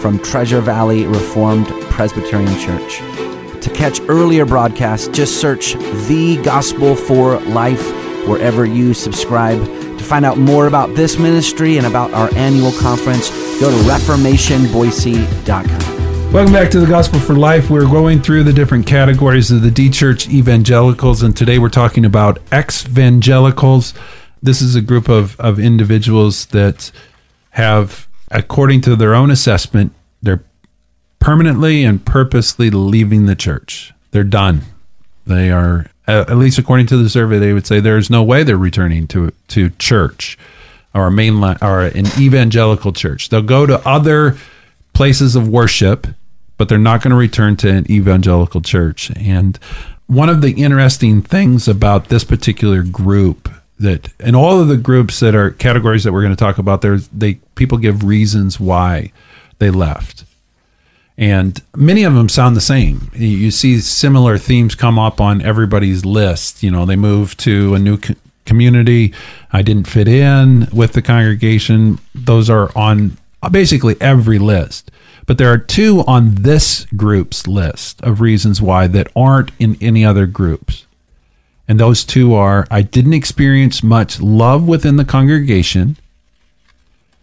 from Treasure Valley Reformed Presbyterian Church. To catch earlier broadcasts, just search The Gospel for Life wherever you subscribe. To find out more about this ministry and about our annual conference, go to reformationboise.com. Welcome back to the Gospel for Life. We're going through the different categories of the de-church evangelicals, and today we're talking about ex evangelicals. This is a group of, of individuals that have, according to their own assessment, they're permanently and purposely leaving the church. They're done. They are, at least according to the survey, they would say there's no way they're returning to to church or mainline or an evangelical church. They'll go to other places of worship but they're not going to return to an evangelical church. And one of the interesting things about this particular group that and all of the groups that are categories that we're going to talk about there they people give reasons why they left. And many of them sound the same. You see similar themes come up on everybody's list. You know they moved to a new co- community. I didn't fit in with the congregation. Those are on basically every list. But there are two on this group's list of reasons why that aren't in any other groups. And those two are I didn't experience much love within the congregation.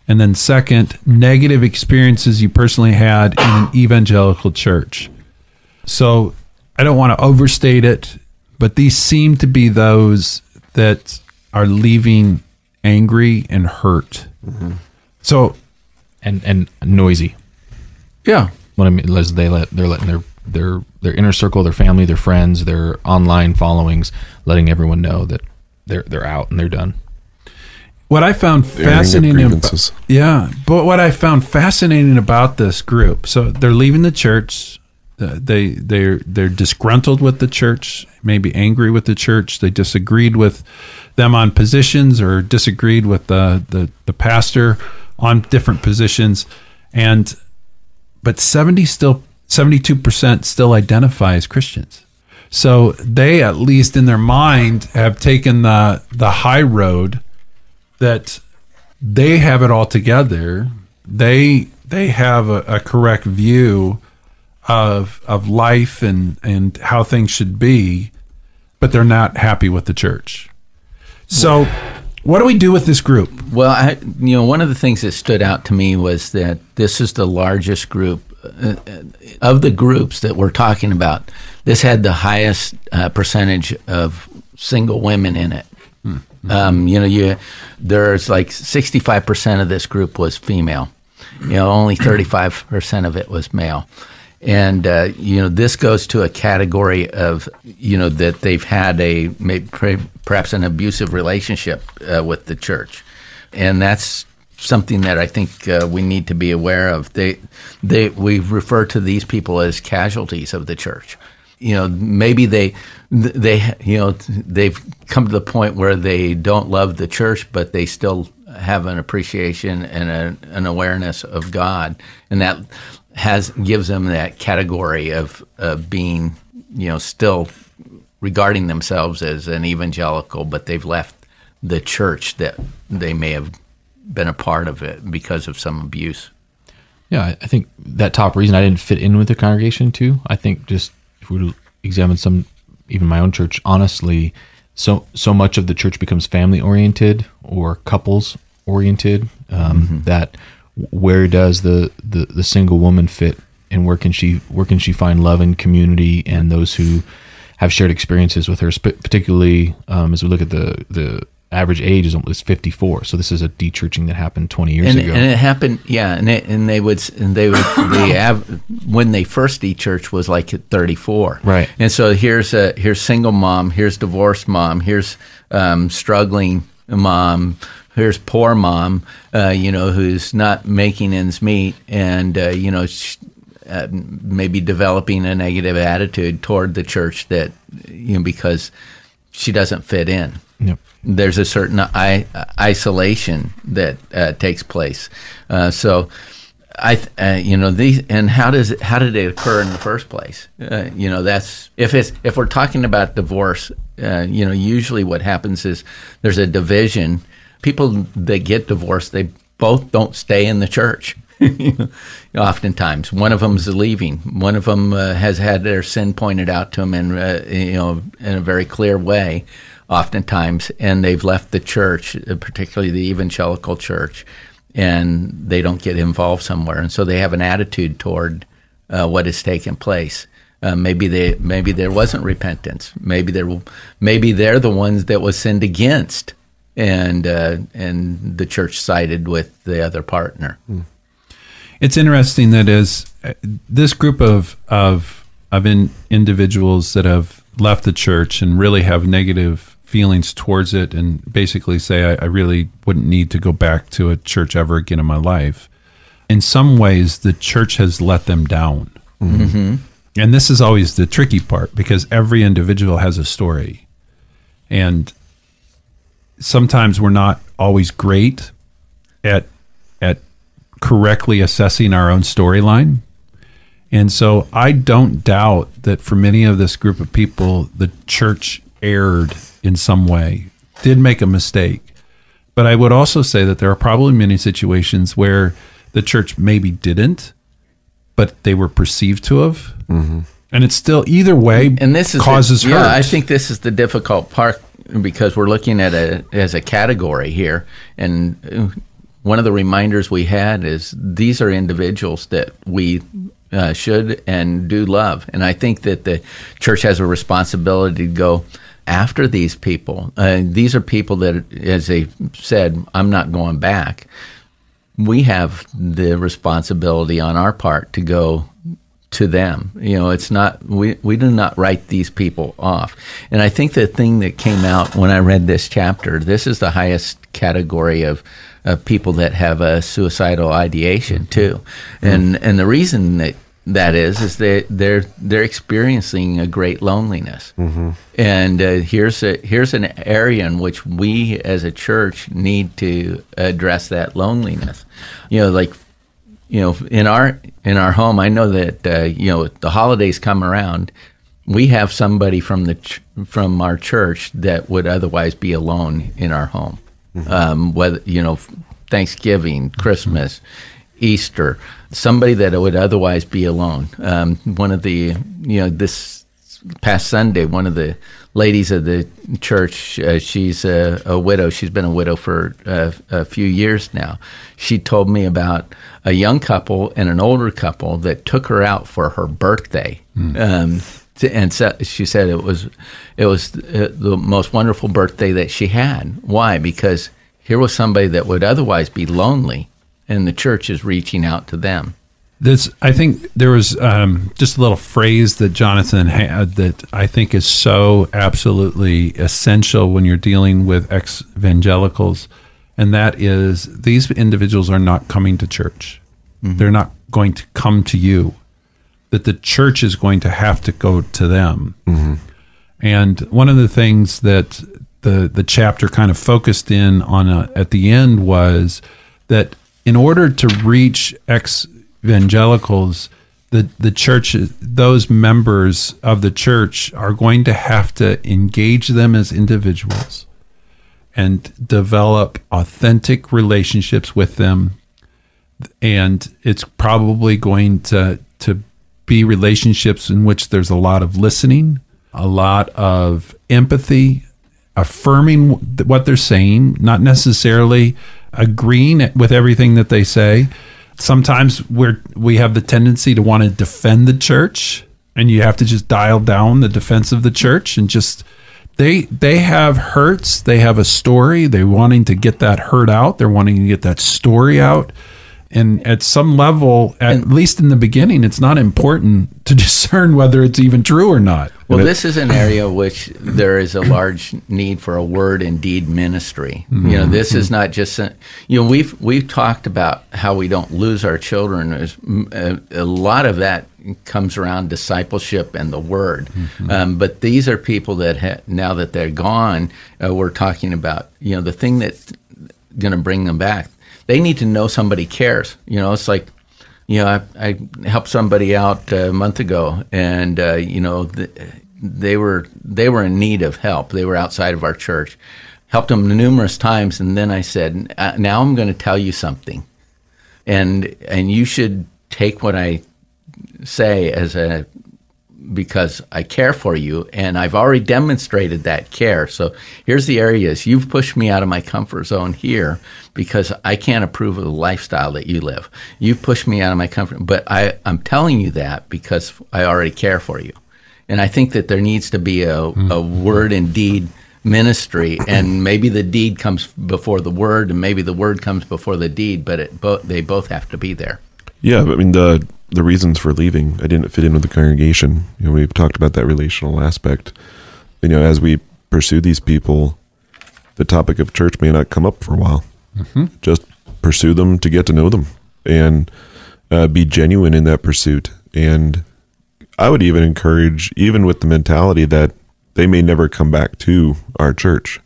And then, second, negative experiences you personally had in an evangelical church. So I don't want to overstate it, but these seem to be those that are leaving angry and hurt. Mm-hmm. So, and and noisy. Yeah. What I mean is they let they're letting their their their inner circle, their family, their friends, their online followings, letting everyone know that they're they're out and they're done. What I found fascinating, about, yeah, but what I found fascinating about this group, so they're leaving the church. Uh, they they're they're disgruntled with the church, maybe angry with the church. They disagreed with them on positions, or disagreed with the the, the pastor on different positions, and but 70 still 72% still identify as Christians. So they at least in their mind have taken the the high road that they have it all together. They they have a, a correct view of of life and and how things should be, but they're not happy with the church. So what do we do with this group? Well, I, you know, one of the things that stood out to me was that this is the largest group of the groups that we're talking about. This had the highest uh, percentage of single women in it. Mm-hmm. Um, you know, you there's like 65 percent of this group was female. You know, only 35 percent of it was male and uh, you know this goes to a category of you know that they've had a maybe, perhaps an abusive relationship uh, with the church, and that's something that I think uh, we need to be aware of. They they we refer to these people as casualties of the church. You know, maybe they they you know they've come to the point where they don't love the church, but they still have an appreciation and a, an awareness of God, and that has gives them that category of, of being, you know, still regarding themselves as an evangelical, but they've left the church that they may have been a part of it because of some abuse. Yeah, I think that top reason I didn't fit in with the congregation too. I think just if we examine some, even my own church, honestly, so so much of the church becomes family oriented or couples oriented um, mm-hmm. that where does the, the, the single woman fit and where can she where can she find love and community and those who have shared experiences with her particularly um, as we look at the the average age is almost 54 so this is a de-churching that happened 20 years and, ago. and it happened yeah and, it, and they would and they would the av- when they first de-church was like at 34 right. And so here's a here's single mom here's divorced mom here's um, struggling mom here's poor mom, uh, you know, who's not making ends meet, and uh, you know, uh, maybe developing a negative attitude toward the church that you know because she doesn't fit in. Yep. There's a certain I, isolation that uh, takes place. Uh, so. I, uh, you know, these, and how does it, how did it occur in the first place? Uh, you know, that's if it's if we're talking about divorce, uh, you know, usually what happens is there's a division. People that get divorced, they both don't stay in the church. Oftentimes, one of them is leaving. One of them uh, has had their sin pointed out to them, in uh, you know, in a very clear way. Oftentimes, and they've left the church, uh, particularly the evangelical church, and they don't get involved somewhere, and so they have an attitude toward uh, what has taken place. Uh, maybe they maybe there wasn't repentance. Maybe there maybe they're the ones that was sinned against, and uh, and the church sided with the other partner. Mm. It's interesting that as uh, this group of of of in, individuals that have left the church and really have negative feelings towards it and basically say, I, I, really wouldn't need to go back to a church ever again in my life. In some ways, the church has let them down. Mm-hmm. And this is always the tricky part because every individual has a story. And sometimes we're not always great at at correctly assessing our own storyline. And so I don't doubt that for many of this group of people, the church erred in some way, did make a mistake. But I would also say that there are probably many situations where the church maybe didn't, but they were perceived to have. Mm-hmm. And it's still either way and this is causes the, hurt. I think this is the difficult part because we're looking at it as a category here. And uh, one of the reminders we had is these are individuals that we uh, should and do love. And I think that the church has a responsibility to go, after these people. Uh, these are people that, as they said, I'm not going back. We have the responsibility on our part to go to them. You know, it's not we we do not write these people off. And I think the thing that came out when I read this chapter, this is the highest category of of people that have a suicidal ideation too. And and the reason that that is is that they're they're experiencing a great loneliness. Mm-hmm. and uh, here's a here's an area in which we as a church need to address that loneliness. You know like you know in our in our home i know that uh, you know the holidays come around. We have somebody from the ch- from our church that would otherwise be alone in our home mm-hmm. um, whether you know thanksgiving christmas mm-hmm Easter, somebody that would otherwise be alone. Um, one of the, you know, this past Sunday, one of the ladies of the church, uh, she's a, a, widow. She's been a widow for uh, a few years now. She told me about a young couple and an older couple that took her out for her birthday. Mm. Um, and so she said it was it was uh, the most wonderful birthday that she had. Why? Because here was somebody that would otherwise be lonely and the church is reaching out to them. This, I think, there was um, just a little phrase that Jonathan had that I think is so absolutely essential when you're dealing with ex evangelicals, and that is these individuals are not coming to church. Mm-hmm. They're not going to come to you. That the church is going to have to go to them. Mm-hmm. And one of the things that the the chapter kind of focused in on a, at the end was that in order to reach ex evangelicals, the, the church, those members of the church are going to have to engage them as individuals and develop authentic relationships with them. And it's probably going to, to be relationships in which there's a lot of listening, a lot of empathy, affirming what they're saying, not necessarily agreeing with everything that they say. Sometimes we're we have the tendency to want to defend the church, and you have to just dial down the defense of the church and just they they have hurts. They have a story. They're wanting to get that hurt out. They're wanting to get that story out. And at some level, at and, least in the beginning, it's not important to discern whether it's even true or not. Well, this is an area which there is a large need for a word and deed ministry. You know, this is not just a, you know we've we've talked about how we don't lose our children. There's mm, a, a lot of that comes around discipleship and the word. Um, but these are people that ha- now that they're gone, uh, we're talking about you know the thing that's going to bring them back. They need to know somebody cares. You know, it's like you know, I, I helped somebody out a month ago, and uh, you know, th- they were they were in need of help. They were outside of our church. Helped them numerous times, and then I said, "Uh, "Now I'm going to tell you something, and and you should take what I say as a because I care for you and I've already demonstrated that care. So here's the areas you've pushed me out of my comfort zone here because I can't approve of the lifestyle that you live. You've pushed me out of my comfort, but I, I'm telling you that because I already care for you. And I think that there needs to be a, hmm. a word and deed ministry, and maybe the deed comes before the word, and maybe the word comes before the deed, but it bo- they both have to be there. Yeah, I mean the the reasons for leaving, I didn't fit in with the congregation. You know, we've talked about that relational aspect. You know, as we pursue these people, the topic of church may not come up for a while. Just pursue them to get to know them and uh, be genuine in that pursuit. And I would even encourage, even with the mentality that they may never come back to our church,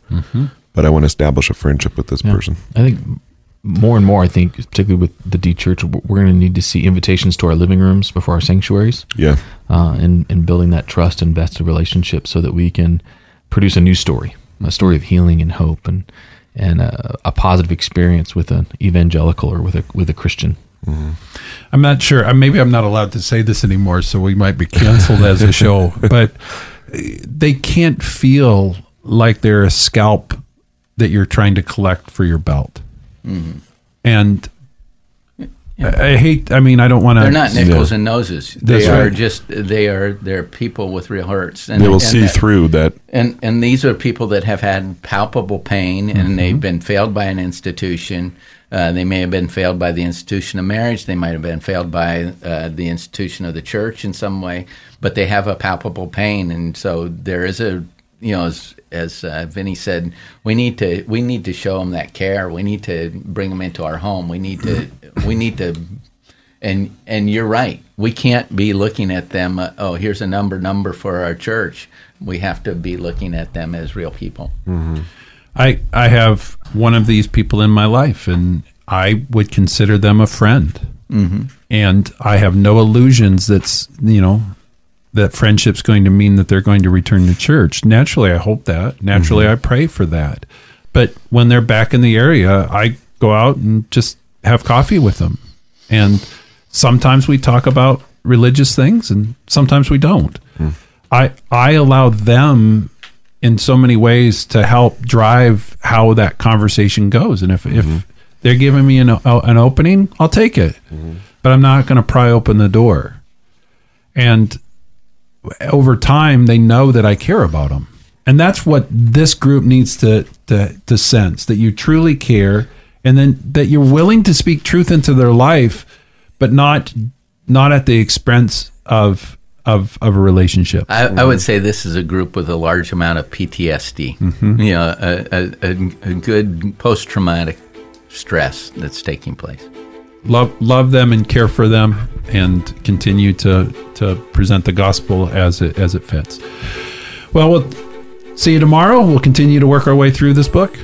but I want to establish a friendship with this Yeah. person. I think more and more, I think, particularly with the de-church, we're going to need to see invitations to our living rooms before our sanctuaries, Yeah. uh, and and building that trust and vested relationship, so that we can produce a new story, a story of healing and hope, and and a, a positive experience with an evangelical or with a with a Christian. I'm not sure. Maybe I'm not allowed to say this anymore, so we might be canceled as a show. But uh, they can't feel like they're a scalp that you're trying to collect for your belt. And I, I hate. I mean, I don't want to. They're not nickels and noses. That's They are right. just they are they're people with real hurts. And They will and see that- through that And and these are people that have had palpable pain, and they've been failed by an institution. Uh, they may have been failed by the institution of marriage. They might have been failed by uh, the institution of the church in some way. But they have a palpable pain, and so there is a you know as as uh, Vinny said, we need to we need to show them that care. We need to bring them into our home. We need to we need to and and you're right. We can't be looking at them. Uh, oh, here's a number number for our church. We have to be looking at them as real people. I I have one of these people in my life, and I would consider them a friend. Mm-hmm. And I have no illusions that's you know that friendship's going to mean that they're going to return to church. Naturally, I hope that. Naturally, mm-hmm. I pray for that. But when they're back in the area, I go out and just have coffee with them, and sometimes we talk about religious things, and sometimes we don't. Hmm. I I allow them in so many ways to help drive how that conversation goes. And if, if mm-hmm. they're giving me an, an opening, I'll take it. Mm-hmm. But I'm not going to pry open the door. And over time, they know that I care about them. And that's what this group needs to, to, to sense that you truly care and then that you're willing to speak truth into their life, but not not at the expense of of, of a relationship. I, I would say this is a group with a large amount of PTSD. Mm-hmm. You know, a, a, a, a good post traumatic stress that's taking place. Love love them and care for them and continue to to present the gospel as it as it fits. Well, we'll see you tomorrow. We'll continue to work our way through this book.